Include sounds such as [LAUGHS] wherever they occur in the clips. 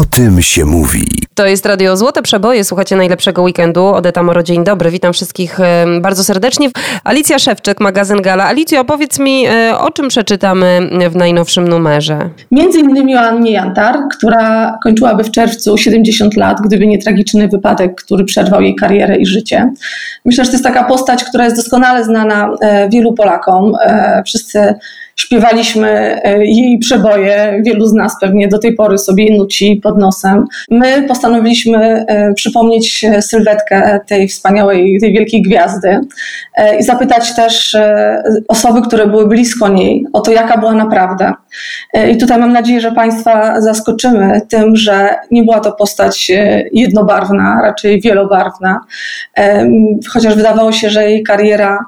O tym się mówi. To jest Radio Złote Przeboje. Słuchacie najlepszego weekendu. Odeta Moro, dzień dobry. Witam wszystkich e, bardzo serdecznie. Alicja Szewczyk, magazyn Gala. Alicjo, opowiedz mi, e, o czym przeczytamy w najnowszym numerze? Między innymi o Annie Jantar, która kończyłaby w czerwcu 70 lat, gdyby nie tragiczny wypadek, który przerwał jej karierę i życie. Myślę, że to jest taka postać, która jest doskonale znana e, wielu Polakom. Wszyscy śpiewaliśmy e, jej przeboje, wielu z nas pewnie do tej pory sobie nuci pod nosem. My postanowiliśmy e, przypomnieć sylwetkę tej wspaniałej, tej wielkiej gwiazdy e, i zapytać też osoby, które były blisko niej, o to, jaka była naprawdę. I tutaj mam nadzieję, że Państwa zaskoczymy tym, że nie była to postać jednobarwna, raczej wielobarwna, chociaż wydawało się, że jej kariera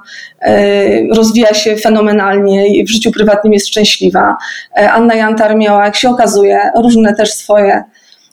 rozwija się fenomenalnie i w życiu prywatnym jest szczęśliwa. E, Anna Jantar miała, jak się okazuje, różne też swoje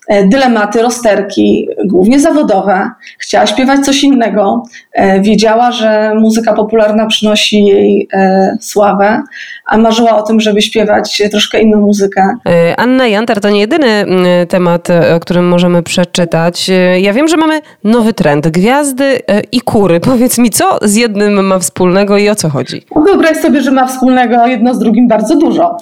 E, dylematy, rozterki, głównie zawodowe. Chciała śpiewać coś innego. E, wiedziała, że muzyka popularna przynosi jej e, sławę, a marzyła o tym, żeby śpiewać troszkę inną muzykę. Anna Jantar to nie jedyny temat, o którym możemy przeczytać. Ja wiem, że mamy nowy trend. Gwiazdy i kury. [LAUGHS] Powiedz mi, co z jednym ma wspólnego i o co chodzi? Wyobraź sobie, że ma wspólnego jedno z drugim bardzo dużo,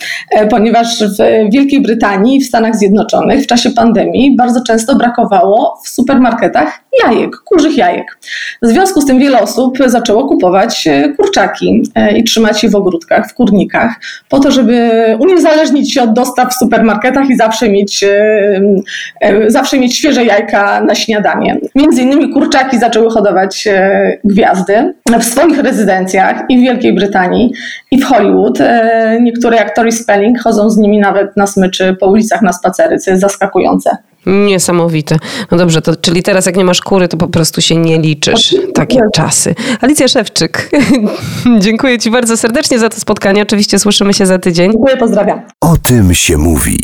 ponieważ w Wielkiej Brytanii, w Stanach Zjednoczonych w czasie pandemii bardzo często brakowało w supermarketach jajek, kurzych jajek. W związku z tym wiele osób zaczęło kupować e, kurczaki e, i trzymać je w ogródkach, w kurnikach, po to, żeby uniezależnić się od dostaw w supermarketach i zawsze mieć, e, zawsze mieć świeże jajka na śniadanie. Między innymi kurczaki zaczęły hodować gwiazdy w swoich rezydencjach i w Wielkiej Brytanii, i w Hollywood. Niektóre jak Tori Spelling chodzą z nimi nawet na smyczy po ulicach na spacery, co jest zaskakujące. Niesamowite. No dobrze, to, czyli teraz jak nie masz kury, to po prostu się nie liczysz. Takie czasy. Alicja Szewczyk, [LAUGHS] dziękuję Ci bardzo serdecznie za to spotkanie. Oczywiście słyszymy się za tydzień. Dziękuję, pozdrawiam. O tym się mówi.